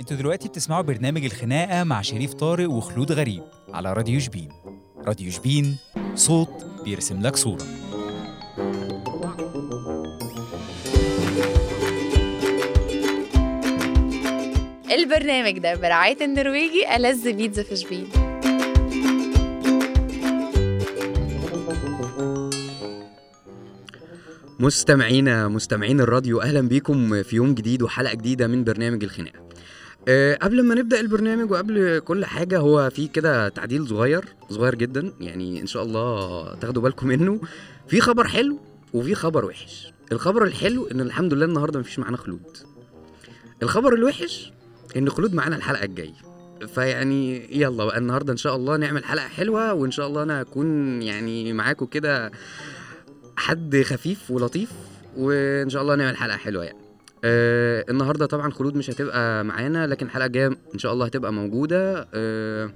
أنتوا دلوقتي بتسمعوا برنامج الخناقة مع شريف طارق وخلود غريب على راديو شبين. راديو شبين صوت بيرسم لك صورة. البرنامج ده برعاية النرويجي ألذ بيتزا في شبين. مستمعينا مستمعين الراديو أهلا بيكم في يوم جديد وحلقة جديدة من برنامج الخناقه أه قبل ما نبدأ البرنامج وقبل كل حاجة هو في كده تعديل صغير صغير جدا يعني إن شاء الله تاخدوا بالكم منه. في خبر حلو وفي خبر وحش. الخبر الحلو إن الحمد لله النهارده مفيش معانا خلود. الخبر الوحش إن خلود معانا الحلقة الجاية. فيعني يلا بقى النهارده إن شاء الله نعمل حلقة حلوة وإن شاء الله أنا أكون يعني معاكم كده حد خفيف ولطيف وإن شاء الله نعمل حلقة حلوة يعني. آه النهارده طبعا خلود مش هتبقى معانا لكن الحلقة الجايه إن شاء الله هتبقى موجودة. آه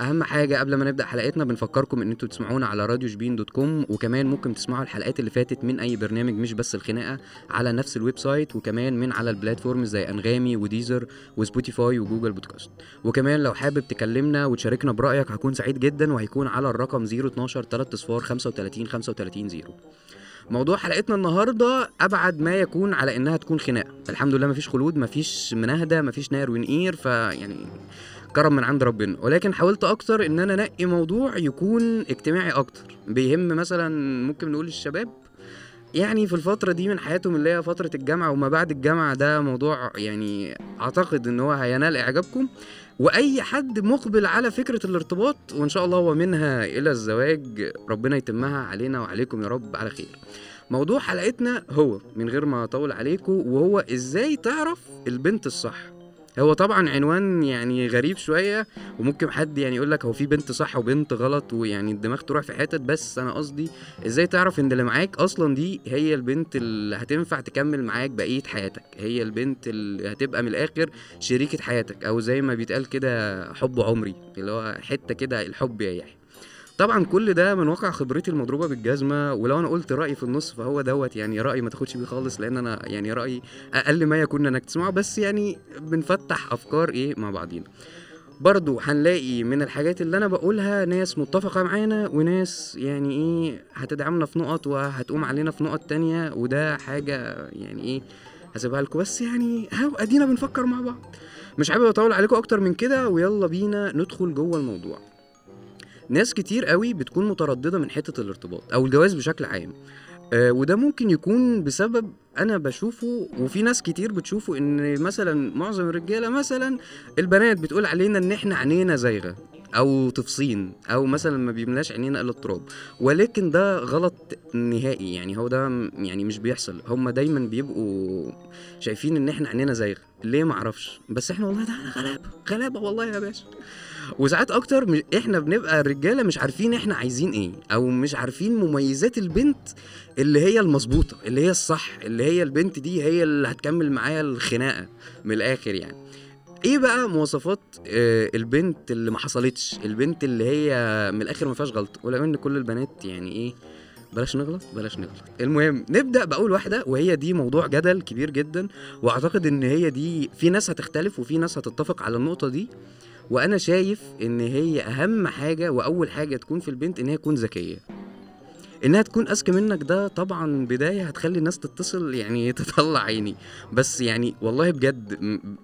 أهم حاجة قبل ما نبدأ حلقتنا بنفكركم إن أنتوا تسمعونا على راديو شبين dot com وكمان ممكن تسمعوا الحلقات اللي فاتت من أي برنامج مش بس الخناقة على نفس ال website وكمان من على ال platform زي أنغامي وديزر وسبوتيفاي وجوجل بودكاست. وكمان لو حابب تكلمنا وتشاركنا برأيك هكون سعيد جدا وهيكون على الرقم 012 3 صفر 35 35 0 موضوع حلقتنا النهارده أبعد ما يكون على إنها تكون خناقة. الحمد لله مفيش خلود مفيش مناهدة مفيش نار ونقير فيعني كرم من عند ربنا. ولكن حاولت أكتر إن أنا أنقي موضوع يكون اجتماعي أكتر. بيهم مثلا ممكن نقول الشباب. يعني في الفترة دي من حياتهم اللي هي فترة الجامعة وما بعد الجامعة ده موضوع يعني أعتقد إن هو هينال إعجابكم. وأي حد مقبل على فكرة الارتباط وإن شاء الله هو منها إلى الزواج ربنا يتمها علينا وعليكم يا رب على خير. موضوع حلقتنا هو من غير ما أطول عليكم وهو إزاي تعرف البنت الصح؟ هو طبعا عنوان يعني غريب شوية وممكن حد يعني يقول لك هو في بنت صح وبنت غلط ويعني الدماغ تروح في حتت بس أنا قصدي إزاي تعرف إن اللي معاك أصلا دي هي البنت اللي هتنفع تكمل معاك بقية حياتك هي البنت اللي هتبقى من الآخر شريكة حياتك أو زي ما بيتقال كده حب عمري اللي هو حتة كده الحب يا يحيى. طبعا كل ده من واقع خبرتي المضروبة بالجزمة ولو أنا قلت رأيي في النص فهو دوت يعني رأيي ما تاخدش بيه خالص لأن أنا يعني رأيي أقل ما يكون إنك تسمعه بس يعني بنفتح أفكار إيه مع بعضينا. برضو هنلاقي من الحاجات اللي أنا بقولها ناس متفقة معانا وناس يعني إيه هتدعمنا في نقط وهتقوم علينا في نقط تانية وده حاجة يعني إيه هسيبها لكم. بس يعني أدينا بنفكر مع بعض. مش حابب أطول عليكم أكتر من كده ويلا بينا ندخل جوه الموضوع. ناس كتير قوي بتكون مترددة من حتة الارتباط أو الجواز بشكل عام. آه وده ممكن يكون بسبب أنا بشوفه وفي ناس كتير بتشوفه إن مثلا معظم الرجالة مثلا البنات بتقول علينا إن إحنا عينينا زايغة أو تفصين أو مثلا ما بيملاش عينينا إلا التراب. ولكن ده غلط نهائي يعني هو ده يعني مش بيحصل. هم دايما بيبقوا شايفين إن إحنا عينينا زايغة. ليه؟ معرفش. بس إحنا والله ده غلابة غلابة والله يا باشا. وساعات أكتر إحنا بنبقى الرجاله مش عارفين إحنا عايزين إيه أو مش عارفين مميزات البنت اللي هي المظبوطه اللي هي الصح اللي هي البنت دي هي اللي هتكمل معايا الخناقه من الآخر يعني. إيه بقى مواصفات آه، البنت اللي ما حصلتش البنت اللي هي من الآخر ما فيهاش غلط ولو ان كل البنات يعني إيه بلاش نغلط بلاش نغلط. المهم نبدأ بأول واحدة وهي دي موضوع جدل كبير جدا وأعتقد إن هي دي في ناس هتختلف وفي ناس هتتفق على النقطة دي. وأنا شايف إن هي أهم حاجة وأول حاجة تكون في البنت إن هي تكون ذكية. إنها تكون أذكى منك ده طبعا بداية هتخلي الناس تتصل يعني تطلع عيني. بس يعني والله بجد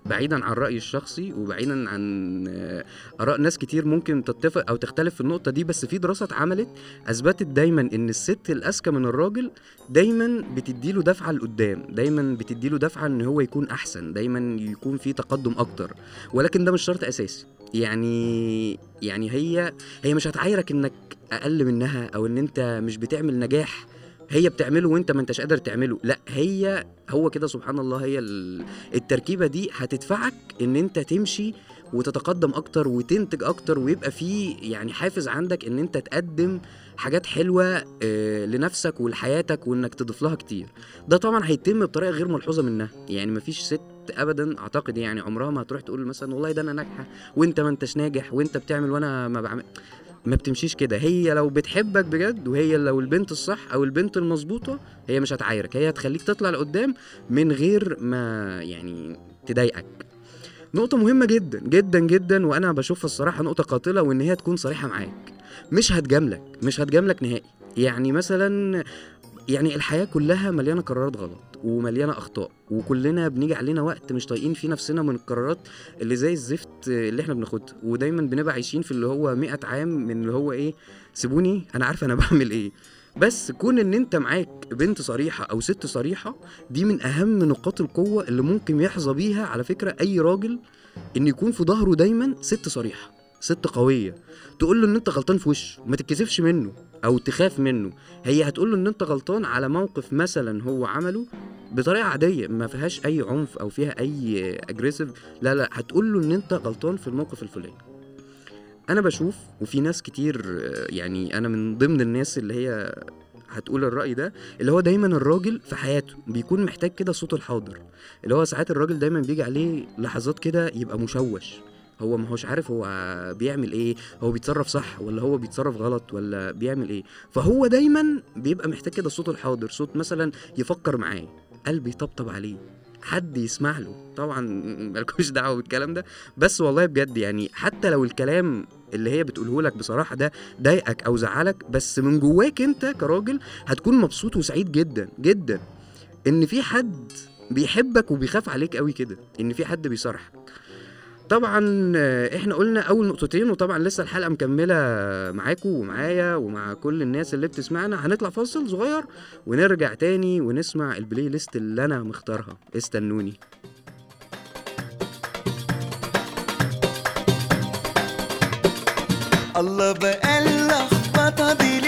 بعيدا عن رأيي الشخصي وبعيدا عن آه، آراء ناس كتير ممكن تتفق أو تختلف في النقطة دي بس في دراسة اتعملت أثبتت دايما إن الست الأذكى من الراجل دايما بتديله دفعة لقدام دايما بتديله دفعة إن هو يكون أحسن دايما يكون في تقدم أكتر. ولكن ده مش شرط أساسي. يعني يعني هي هي مش هتعايرك إنك أقل منها أو إن أنت مش بتعمل نجاح هي بتعمله وأنت ما أنتش قادر تعمله. لأ هي هو كده سبحان الله هي ال- التركيبة دي هتدفعك إن أنت تمشي وتتقدم أكتر وتنتج أكتر ويبقى في يعني حافز عندك إن أنت تقدم حاجات حلوة آه، لنفسك ولحياتك وإنك تضيف لها كتير. ده طبعا هيتم بطريقة غير ملحوظة منها. يعني مفيش ست ابدا أعتقد يعني عمرها ما هتروح تقول مثلا والله ده أنا ناجحة وأنت ما أنتش ناجح وأنت بتعمل وأنا ما بعمل. ما بتمشيش كده. هي لو بتحبك بجد وهي لو البنت الصح أو البنت المظبوطة هي مش هتعايرك. هي هتخليك تطلع لقدام من غير ما يعني تضايقك. نقطة مهمة جدا جدا جدا وأنا بشوفها الصراحة نقطة قاتلة وإن هي تكون صريحة معاك. مش هتجاملك مش هتجاملك نهائي. يعني مثلا يعني الحياة كلها مليانة قرارات غلط ومليانة أخطاء وكلنا بنيجي علينا وقت مش طايقين فيه نفسنا من القرارات اللي زي الزفت اللي إحنا بناخدها. ودايما بنبقى عايشين في اللي هو مئة عام من اللي هو إيه سيبوني أنا عارفه أنا بعمل إيه. بس كون إن أنت معاك بنت صريحة أو ست صريحة دي من أهم نقاط القوة اللي ممكن يحظى بيها على فكرة أي راجل إن يكون في ظهره دايما ست صريحة ست قوية. تقول له إن أنت غلطان في وشه ما تتكسفش منه أو تخاف منه. هي هتقول له إن أنت غلطان على موقف مثلا هو عمله بطريقة عادية ما فيهاش أي عنف أو فيها أي اجريسيف لا لا هتقول له إن أنت غلطان في الموقف الفلاني. أنا بشوف وفي ناس كتير يعني أنا من ضمن الناس اللي هي هتقول الرأي ده اللي هو دايما الراجل في حياته بيكون محتاج كده صوت الحاضر. اللي هو ساعات الراجل دايما بيجي عليه لحظات كده يبقى مشوش. هو ما هوش عارف هو بيعمل إيه هو بيتصرف صح ولا هو بيتصرف غلط ولا بيعمل إيه. فهو دايما بيبقى محتاج كده صوت الحاضر صوت مثلا يفكر معاه. قلب يطبطب عليه. حد يسمع له. طبعا مالكوش دعوة بالكلام ده. بس والله بجد يعني حتى لو الكلام اللي هي بتقوله لك بصراحة ده ضايقك أو زعلك بس من جواك أنت كراجل هتكون مبسوط وسعيد جدا جدا. إن في حد بيحبك وبيخاف عليك قوي كده إن في حد بيصارحك. طبعا إحنا قلنا أول نقطتين وطبعا لسه الحلقة مكملة معاكم ومعايا ومع كل الناس اللي بتسمعنا. هنطلع فاصل صغير ونرجع تاني ونسمع البلاي ليست اللي أنا مختارها. استنوني. الله بقى اللخبطة دي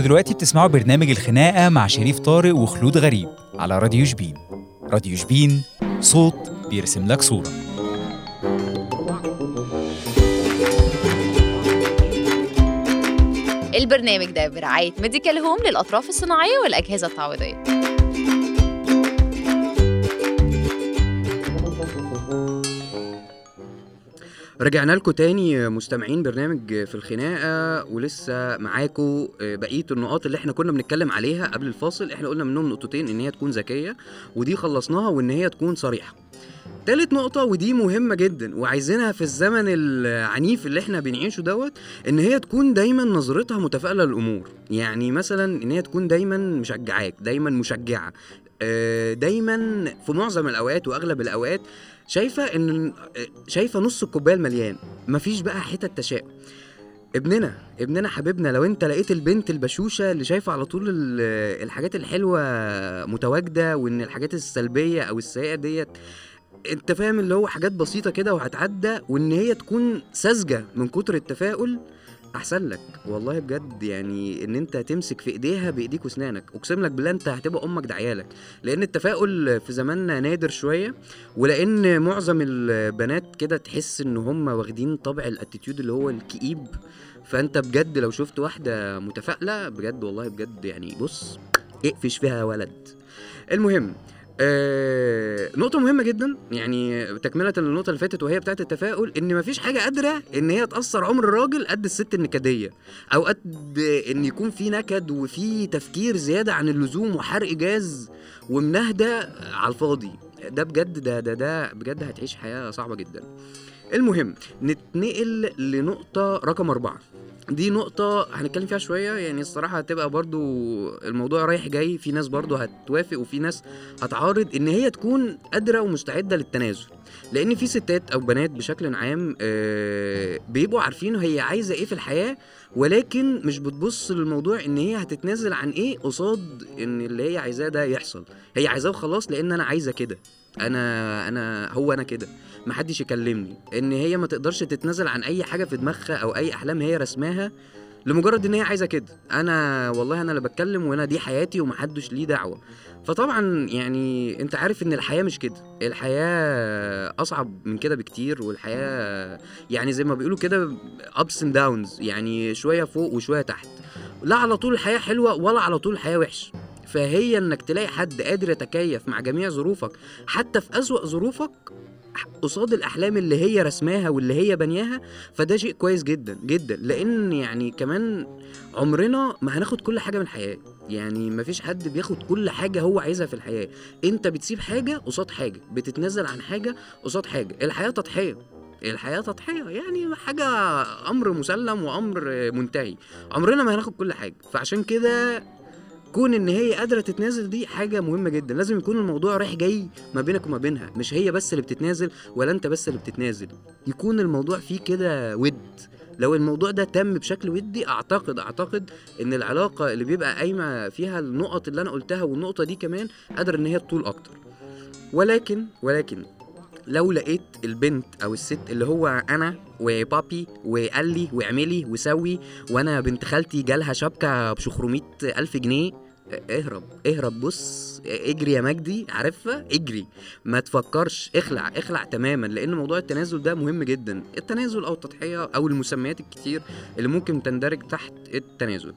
أنتوا دلوقتي بتسمعوا برنامج الخناقة مع شريف طارق وخلود غريب على راديو شبين. راديو شبين صوت بيرسم لك صورة. البرنامج ده برعاية ميديكال هوم للأطراف الصناعية والأجهزة التعويضية. رجعنا لكم تاني مستمعين برنامج في الخناقة ولسه معاكم بقية النقاط اللي إحنا كنا بنتكلم عليها قبل الفاصل. إحنا قلنا منهم نقطتين إن هي تكون ذكية ودي خلصناها وإن هي تكون صريحة. تالت نقطة ودي مهمة جدا وعايزينها في الزمن العنيف اللي إحنا بنعيشه دوت إن هي تكون دايما نظرتها متفائلة للأمور. يعني مثلا إن هي تكون دايما مشجعاك دايما مشجعة. آه، دايما في معظم الأوقات وأغلب الأوقات شايفة إن آه، شايفة نص الكوباية المليان. مفيش بقى حتة تشاؤم ابننا ابننا حبيبنا لو أنت لقيت البنت البشوشة اللي شايفة على طول ال- الحاجات الحلوة متواجدة وإن الحاجات السلبية أو السيئة ديت أنت فاهم اللي هو حاجات بسيطة كده وهتعدى وإن هي تكون ساذجة من كتر التفاؤل أحسن لك. والله بجد يعني إن أنت تمسك في إيديها بإيديك واسنانك أقسم لك بالله أنت هتبقى أمك دعيالك لأن التفاؤل في زماننا نادر شوية ولأن معظم البنات كده تحس إن هم واخدين طبع الأتيتيود اللي هو الكئيب. فأنت بجد لو شفت واحدة متفائلة بجد والله بجد يعني بص اقفش فيها يا ولد. المهم آه نقطة مهمة جدا. يعني تكملة للنقطة اللي فاتت وهي بتاعت التفاؤل إن مفيش حاجة قادرة إن هي تأثر عمر الراجل قد الست النكدية أو قد إن يكون في نكد وفي تفكير زيادة عن اللزوم وحرق جاز ومنهدة على الفاضي. ده بجد ده ده ده بجد هتعيش حياة صعبة جدا. المهم نتنقل لنقطة رقم أربعة. دي نقطة هنتكلم فيها شوية. يعني الصراحة هتبقى برضو الموضوع رايح جاي. في ناس برضو هتوافق وفي ناس هتعارض إن هي تكون قادرة ومستعدة للتنازل. لأن في ستات أو بنات بشكل عام آه، بيبقوا عارفين هي عايزة إيه في الحياة ولكن مش بتبص للموضوع إن هي هتتنازل عن إيه قصاد إن اللي هي عايزاه ده يحصل. هي عايزاه وخلاص لأن أنا عايزة كده. أنا أنا هو أنا كده. محدش يكلمني إن هي ما تقدرش تتنازل عن أي حاجة في دماغها أو أي أحلام هي رسماها لمجرد إن هي عايزة كده. أنا والله أنا اللي بتكلم وأنا دي حياتي ومحدش ليه دعوة. فطبعا يعني أنت عارف إن الحياة مش كده. الحياة أصعب من كده بكتير والحياة يعني زي ما بيقولوا كده ups and downs يعني شوية فوق وشوية تحت. لا على طول الحياة حلوة ولا على طول الحياة وحشة. فهي إنك تلاقي حد قادر يتكيف مع جميع ظروفك حتى في أسوأ ظروفك قصاد الأحلام اللي هي رسماها واللي هي بنياها فده شيء كويس جدا جدا. لأن يعني كمان عمرنا ما هناخد كل حاجة من الحياة. يعني مفيش حد بياخد كل حاجة هو عايزها في الحياة. أنت بتسيب حاجة قصاد حاجة بتتنازل عن حاجة قصاد حاجة. الحياة تضحية. الحياة تضحية. يعني حاجة أمر مسلم وأمر منتهي. عمرنا ما هناخد كل حاجة. فعشان كده كون إن هي قادرة تتنازل دي حاجة مهمة جدا. لازم يكون الموضوع رايح جاي ما بينك وما بينها. مش هي بس اللي بتتنازل ولا أنت بس اللي بتتنازل. يكون الموضوع فيه كده ود. لو الموضوع ده تم بشكل ودي أعتقد أعتقد إن العلاقة اللي بيبقى قايمة فيها النقط اللي أنا قلتها والنقطة دي كمان قادرة إن هي تطول أكتر. ولكن ولكن لو لقيت البنت أو الست اللي هو أنا وبابي وقال لي واعملي وسوي وأنا بنت خالتي جالها شبكة ب 600 ألف جنيه اهرب اهرب بص اجري يا مجدي عارفها؟ اجري. ما تفكرش اخلع اخلع تماما لأن موضوع التنازل ده مهم جدا. التنازل أو التضحية أو المسميات الكتير اللي ممكن تندرج تحت التنازل.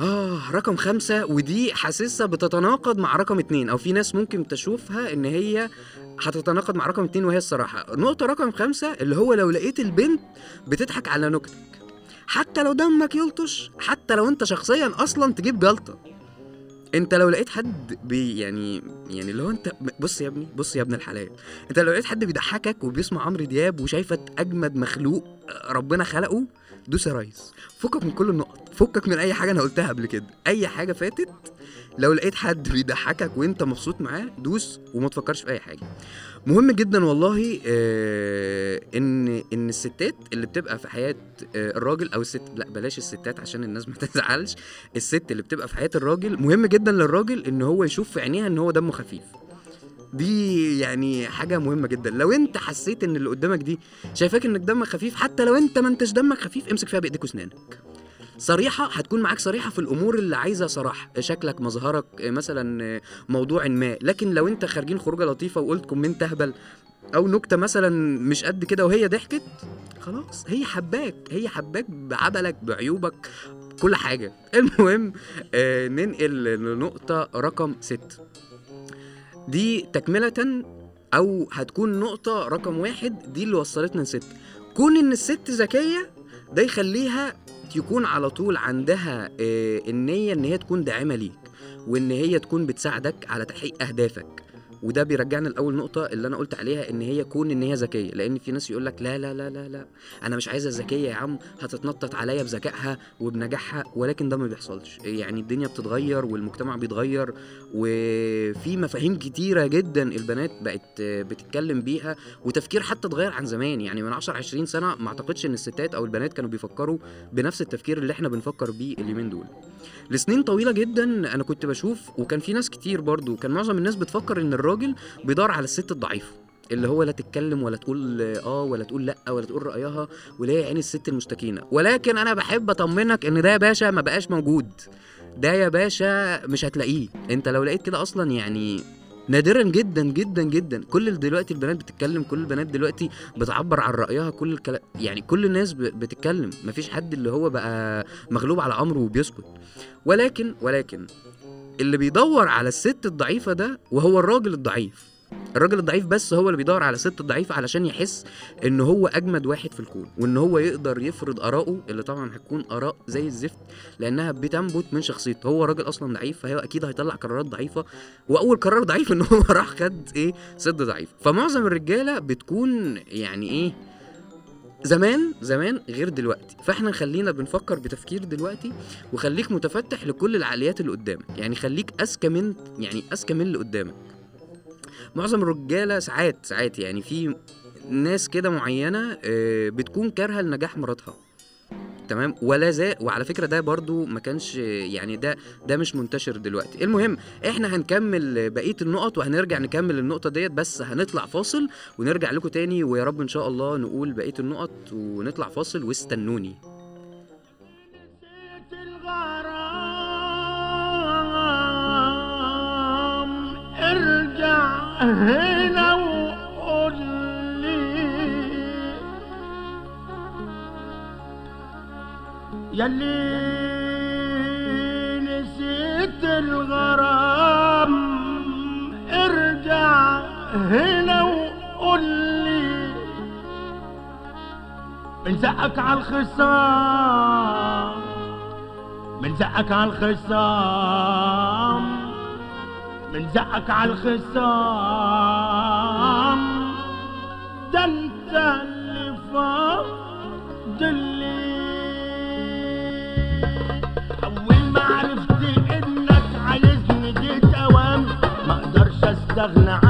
آه رقم خمسة ودي حاسسها بتتناقض مع رقم اتنين. أو في ناس ممكن تشوفها إن هي هتتناقض مع رقم اتنين وهي الصراحة. نقطة رقم خمسة اللي هو لو لقيت البنت بتضحك على نكتك. حتى لو دمك يلطش حتى لو أنت شخصيا أصلا تجيب جلطة. أنت لو لقيت حد بي يعني يعني اللي هو أنت بص يا ابني بص يا ابن الحلال. أنت لو لقيت حد بيضحكك وبيسمع عمرو دياب وشايفك أجمد مخلوق ربنا خلقه دوس يا ريس. فكك من كل النقط. فكك من أي حاجة أنا قلتها قبل كده. أي حاجة فاتت لو لقيت حد بيضحكك وأنت مبسوط معاه دوس وما تفكرش في أي حاجة. مهم جدا والله آه إن إن الستات اللي بتبقى في حياة آه الراجل أو الست لا بلاش الستات عشان الناس ما تزعلش. الست اللي بتبقى في حياة الراجل مهم جدا للراجل إن هو يشوف في عينيها إن هو دمه خفيف. دي يعني حاجة مهمة جدا. لو أنت حسيت إن اللي قدامك دي شايفاك إنك دمك خفيف حتى لو أنت ما أنتش دمك خفيف امسك فيها بإيديك وأسنانك. صريحة هتكون معاك صريحة في الأمور اللي عايزة صراحة. شكلك مظهرك مثلا موضوع ما. لكن لو أنت خارجين خروجة لطيفة وقلت comment أهبل أو نكتة مثلا مش قد كده وهي ضحكت خلاص. هي حباك هي حباك بعبلك بعيوبك كل حاجة. المهم آه ننقل لنقطة رقم ست دي تكملة أو هتكون نقطة رقم واحد دي اللي وصلتنا لست كون إن الست ذكية ده يخليها يكون على طول عندها آه، النية إن هي تكون داعمة ليك وإن هي تكون بتساعدك على تحقيق أهدافك. وده بيرجعنا لأول نقطة اللي أنا قلت عليها إن هي كون إن هي ذكية. لأن في ناس يقول لك لا لا لا لا لا. أنا مش عايزة ذكيه يا عم هتتنطط عليا بذكائها وبنجاحها. ولكن ده ما بيحصلش. يعني الدنيا بتتغير والمجتمع بيتغير. وفي مفاهيم كتيرة جدا البنات بقت بتتكلم بيها. وتفكير حتى اتغير عن زمان. يعني من 10 20 سنة ما أعتقدش إن الستات أو البنات كانوا بيفكروا بنفس التفكير اللي إحنا بنفكر بيه اليومين دول. لسنين طويلة جدا أنا كنت بشوف وكان في ناس كتير برضو كان معظم الناس بتفكر إن الراجل بيدور على الست الضعيفة اللي هو لا تتكلم ولا تقول آه ولا تقول لأ ولا تقول رأيها ولا عين الست المستكينة. ولكن أنا بحب أطمنك إن ده يا باشا ما بقاش موجود. ده يا باشا مش هتلاقيه. أنت لو لقيت كده أصلا يعني نادرا جدا جدا جدا. كل دلوقتي البنات بتتكلم كل البنات دلوقتي بتعبر عن رأيها كل الكلام يعني كل الناس بتتكلم. مفيش حد اللي هو بقى مغلوب على أمره وبيسكت. ولكن ولكن اللي بيدور على الست الضعيفة ده وهو الراجل الضعيف. الراجل الضعيف بس هو اللي بيدور على الست الضعيفة علشان يحس إن هو أجمد واحد في الكون وإن هو يقدر يفرض اراءه اللي طبعا هتكون آراء زي الزفت لأنها بتنبت من شخصيته. هو راجل أصلا ضعيف فهو أكيد هيطلع قرارات ضعيفة. وأول قرار ضعيف إن هو راح خد إيه؟ ست ضعيف فمعظم الرجالة بتكون يعني إيه؟ زمان زمان غير دلوقتي. فاحنا خلينا بنفكر بتفكير دلوقتي وخليك متفتح لكل العقليات اللي قدامك. يعني خليك أذكى من يعني أذكى من اللي قدامك. معظم الرجالة ساعات ساعات يعني في ناس كده معينة آه، بتكون كارهة لنجاح مراتها. تمام؟ ولا زي وعلى فكرة ده برضو ما كانش يعني ده ده مش منتشر دلوقتي. المهم إحنا هنكمل بقية النقط وهنرجع نكمل النقطة ديت بس هنطلع فاصل ونرجع لكم تاني ويا رب إن شاء الله نقول بقية النقط ونطلع فاصل واستنوني. ارجع هنا. يلي نسيت الغرام ارجع هنا وقول لي. من زقك على الخصام من زقك على الخصام من زقك على الخصام. اقدرش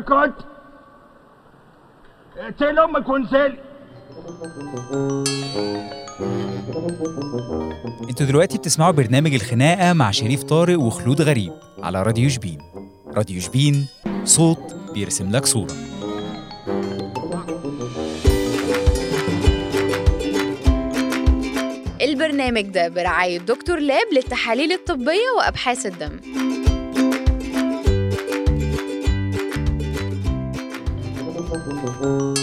كوت اقتل أمك وانزلي. أنتوا دلوقتي بتسمعوا برنامج الخناقة مع شريف طارق وخلود غريب على راديو شبين. راديو شبين صوت بيرسم لك صورة. البرنامج ده برعاية دكتور لاب للتحاليل الطبية وأبحاث الدم. Thank you.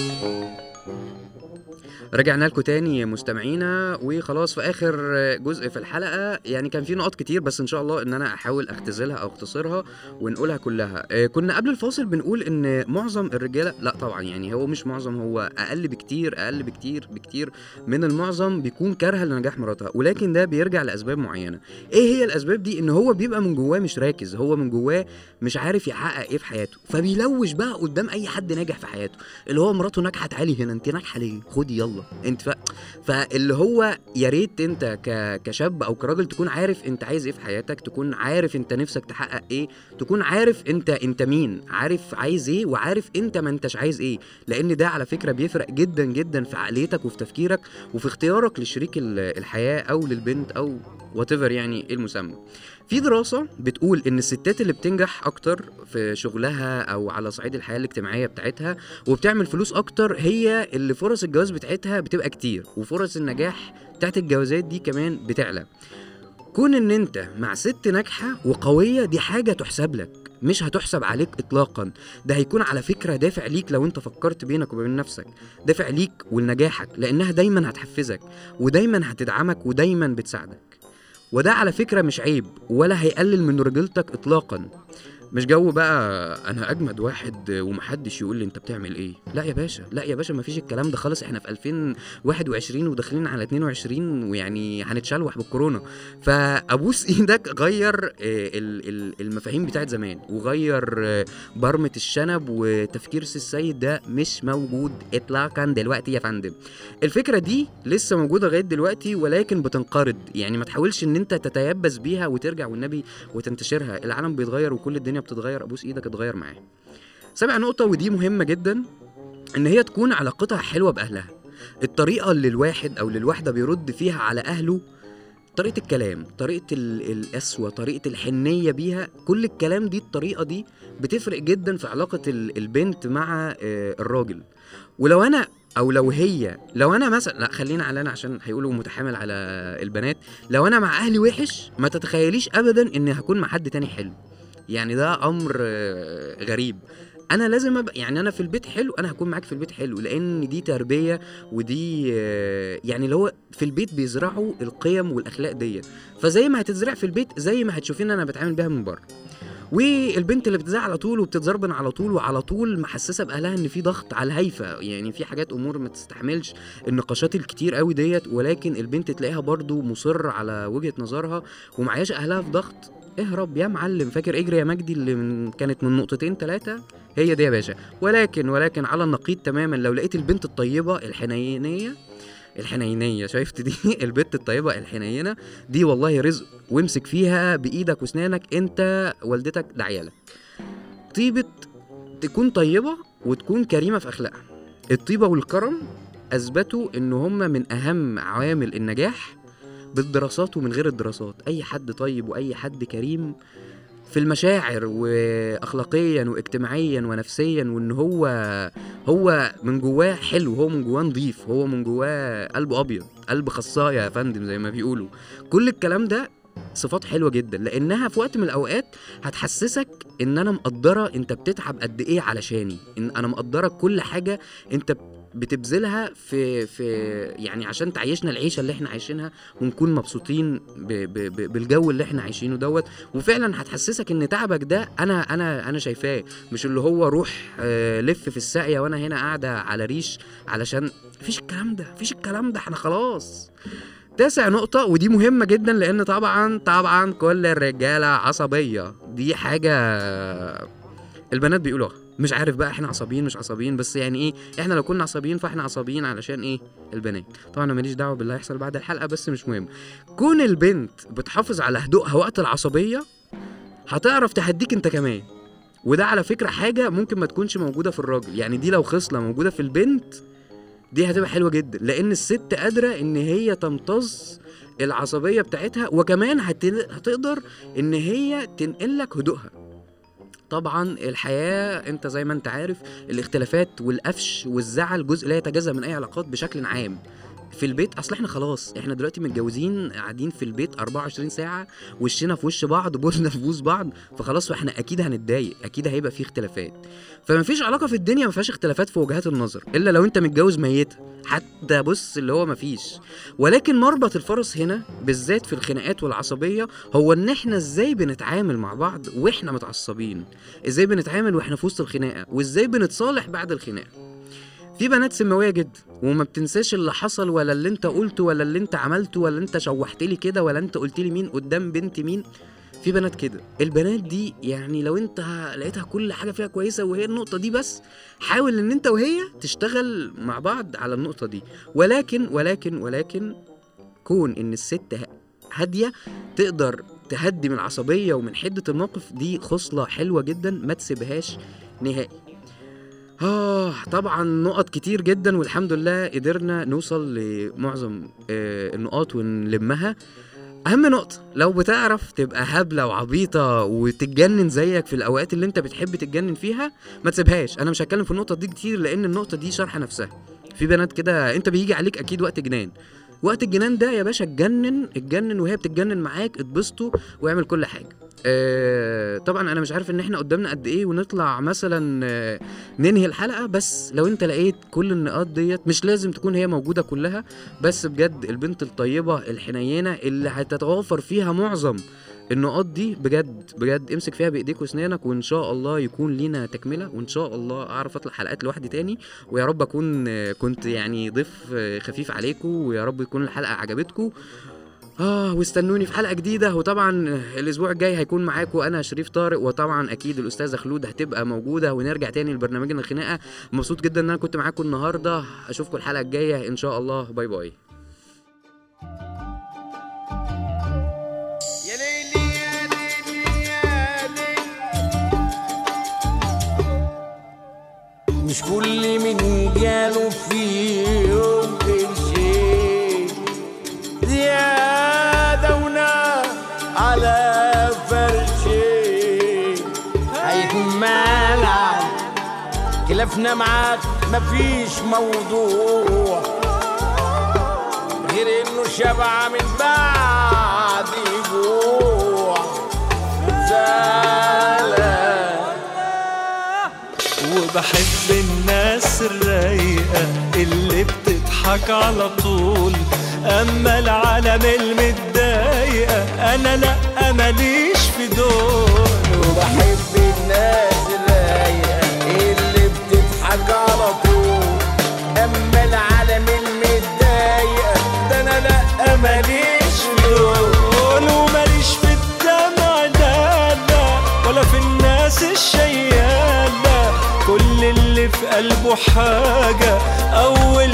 رجعنا لكم تاني مستمعينا وخلاص في آخر جزء في الحلقة. يعني كان في نقط كتير بس إن شاء الله إن أنا أحاول أختزلها أو أختصرها ونقولها كلها. آه، كنا قبل الفاصل بنقول إن معظم الرجالة لا طبعا يعني هو مش معظم هو أقل بكتير أقل بكتير بكتير من المعظم بيكون كارهة لنجاح مراتها ولكن ده بيرجع لأسباب معينة. إيه هي الأسباب دي؟ إن هو بيبقى من جواه مش راكز هو من جواه مش عارف يحقق إيه في حياته فبيلوش بقى قدام أي حد ناجح في حياته اللي هو مراته ناجحة تعالي هنا انت ناجحة ليه؟ خدي يلا. انت ف... فاللي هو يا ريت انت ك... كشاب أو كراجل تكون عارف انت عايز إيه في حياتك تكون عارف انت نفسك تحقق إيه تكون عارف انت انت مين عارف عايز إيه وعارف انت ما انتش عايز إيه. لأن ده على فكرة بيفرق جدا جدا في عقليتك وفي تفكيرك وفي اختيارك لشريك ال- الحياة أو للبنت أو وات يعني إيه المسمى. في دراسة بتقول إن الستات اللي بتنجح أكتر في شغلها أو على صعيد الحياة الاجتماعية بتاعتها وبتعمل فلوس أكتر هي اللي فرص الجواز بتاعتها بتبقى كتير وفرص النجاح بتاعت الجوازات دي كمان بتعلى. كون إن أنت مع ست ناجحة وقوية دي حاجة تحسب لك مش هتحسب عليك إطلاقا. ده هيكون على فكرة دافع ليك لو أنت فكرت بينك وبين نفسك دافع ليك ولنجاحك لأنها دايما هتحفزك ودايما هتدعمك ودايما بتساعدك. وده على فكرة مش عيب ولا هيقلل من رجولتك إطلاقا. مش جو بقى أنا أجمد واحد ومحدش يقول لي أنت بتعمل إيه. لا يا باشا لا يا باشا مفيش الكلام ده خالص. إحنا في 2021 وداخلين على 22 ويعني هنتشلوح بالكورونا. فأبوس إيدك غير آه، ال- ال- المفاهيم بتاعت زمان وغير آه، برمة الشنب وتفكير سي السيد ده مش موجود اطلاقا دلوقتي يا فندم. الفكرة دي لسه موجودة لغاية دلوقتي ولكن بتنقرض. يعني ما تحاولش إن أنت تتيبس بيها وترجع والنبي وتنتشرها. العالم بيتغير وكل الدنيا بتتغير أبوس إيدك اتغير معاه. سابع نقطة ودي مهمة جدا إن هي تكون علاقتها حلوة بأهلها. الطريقة اللي الواحد أو اللي الواحدة بيرد فيها على أهله طريقة الكلام طريقة ال- القسوة طريقة الحنية بيها كل الكلام دي الطريقة دي بتفرق جدا في علاقة ال- البنت مع آه، الراجل. ولو أنا أو لو هي لو أنا مثلا لا خلينا على أنا عشان هيقولوا متحامل على البنات. لو أنا مع أهلي وحش ما تتخيليش ابدا إني هكون مع حد تاني حلو. يعني ده أمر آه، غريب. أنا لازم أبقى يعني أنا في البيت حلو أنا هكون معاك في البيت حلو لأن دي تربية ودي آه، يعني اللي هو في البيت بيزرعوا القيم والأخلاق ديت فزي ما هتتزرع في البيت زي ما هتشوفين أنا بتعامل بيها من بره. والبنت اللي بتزعق على طول وبتتزربن على طول وعلى طول محسسة بأهلها إن في ضغط على الهايفة. يعني في حاجات أمور ما تستحملش النقاشات الكتير قوي ديت ولكن البنت تلاقيها برضو مصر على وجهة نظرها ومعياش أهلها في ضغط اهرب يا معلم. فاكر اجري يا مجدي اللي من كانت من نقطتين ثلاثة هي دي يا باشا. ولكن ولكن على النقيض تماما لو لقيت البنت الطيبة الحنينيه الحنينية شايفت دي؟ البنت الطيبة الحنينة دي والله رزق وامسك فيها بإيدك واسنانك أنت والدتك ده عيالك. طيبة تكون طيبة وتكون كريمة في أخلاقها. الطيبة والكرم أثبتوا إن هم من أهم عوامل النجاح. بالدراسات ومن غير الدراسات. أي حد طيب وأي حد كريم في المشاعر واخلاقيا واجتماعيا ونفسيا وإن هو هو من جواه حلو هو من جواه نضيف هو من جواه قلبه أبيض قلب خصاية يا فندم زي ما بيقولوا. كل الكلام ده صفات حلوة جدا لأنها في وقت من الأوقات هتحسسك إن أنا مقدرة أنت بتتعب قد إيه علشاني إن أنا مقدرة كل حاجة أنت بتبذلها في في يعني عشان تعيشنا العيشة اللي إحنا عايشينها ونكون مبسوطين ب ب بالجو اللي إحنا عايشينه دوت. وفعلا هتحسسك إن تعبك ده أنا أنا أنا شايفاه مش اللي هو روح آه، لف في الساقية وأنا هنا قاعدة على ريش علشان مفيش الكلام ده مفيش الكلام ده إحنا خلاص. تاسع نقطة ودي مهمة جدا لأن طبعا طبعا كل الرجالة عصبية. دي حاجة البنات بيقولوها. مش عارف بقى إحنا عصبيين مش عصبيين بس يعني إيه إحنا لو كنا عصبيين فاحنا عصبيين علشان إيه البنات. طبعا أنا ماليش دعوة باللي هيحصل بعد الحلقة بس مش مهم. كون البنت بتحافظ على هدوءها وقت العصبية هتعرف تهديك انت كمان. وده على فكرة حاجة ممكن ما تكونش موجودة في الراجل. يعني دي لو خصلة موجودة في البنت دي هتبقى حلوة جدا. لأن الست قادرة إن هي تمتص العصبية بتاعتها وكمان هتقدر إن هي تنقل لك هدوءها. طبعا الحياة أنت زي ما أنت عارف الاختلافات والقفش والزعل جزء لا يتجزأ من أي علاقات بشكل عام. في البيت أصل إحنا خلاص إحنا دلوقتي متجوزين قاعدين في البيت 24 ساعة وشنا في وش بعض بوزنا في بوز بعض فخلاص إحنا أكيد هنتضايق أكيد هيبقى في اختلافات. فما فيش علاقة في الدنيا ما فيهاش اختلافات في وجهات النظر إلا لو أنت متجوز ميته حتى بص اللي هو ما فيش. ولكن مربط الفرس هنا بالذات في الخناقات والعصبية هو إن إحنا إزاي بنتعامل مع بعض وإحنا متعصبين؟ إزاي بنتعامل وإحنا في وسط الخناقة؟ وإزاي بنتصالح بعد الخناقة؟ في بنات سماوية جدا وما بتنساش اللي حصل ولا اللي انت قلته ولا اللي انت عملته ولا انت شوحت لي كده ولا انت قلت لي مين قدام بنت مين. في بنات كده. البنات دي يعني لو انت لقيتها كل حاجة فيها كويسة وهي النقطة دي بس حاول ان انت وهي تشتغل مع بعض على النقطة دي. ولكن ولكن ولكن كون ان الست هادية تقدر تهدي من العصبية ومن حدة الموقف دي خصلة حلوة جدا ما تسيبهاش نهائي. آه طبعا نقط كتير جدا والحمد لله قدرنا نوصل لمعظم آه النقاط ونلمها. أهم نقطة لو بتعرف تبقى هبلة وعبيطة وتتجنن زيك في الأوقات اللي أنت بتحب تتجنن فيها ما تسيبهاش. أنا مش هتكلم في النقطة دي كتير لأن النقطة دي شرح نفسها. في بنات كده أنت بيجي عليك أكيد وقت جنان. وقت الجنان ده يا باشا اتجنن اتجنن وهي بتتجنن معاك اتبسطوا واعمل كل حاجة. آه طبعا أنا مش عارف إن إحنا قدامنا قد إيه ونطلع مثلا آه ننهي الحلقة بس لو أنت لقيت كل النقاط ديت مش لازم تكون هي موجودة كلها بس بجد البنت الطيبة الحنينة اللي هتتوافر فيها معظم النقاط دي بجد بجد امسك فيها بإيديك وأسنانك وإن شاء الله يكون لينا تكملة وإن شاء الله أعرف أطلع حلقات لوحدي تاني ويا رب أكون آه، كنت يعني ضيف آه، خفيف عليكم ويا رب يكون الحلقة عجبتكم آه واستنوني في حلقة جديدة. وطبعا الأسبوع الجاي هيكون معاكم أنا شريف طارق وطبعا أكيد الأستاذة خلود هتبقى موجودة. ونرجع تاني لبرنامجنا الخناقة. مبسوط جدا إن أنا كنت معاكم النهارده. اشوفكم الحلقة الجاية إن شاء الله. باي باي. مش كل من جاله في خلافنا معاك مفيش موضوع غير إنه شبع من بعد جوع وبحب الناس الرايقة اللي بتضحك على طول. أما العالم المتضايقة أنا لأ ماليش في دول. وبحب طول اما العالم المتضايقة ده أنا لا ماليش دول وماليش في الدمع لا ولا في الناس الشيالة. كل اللي في قلبه حاجة أول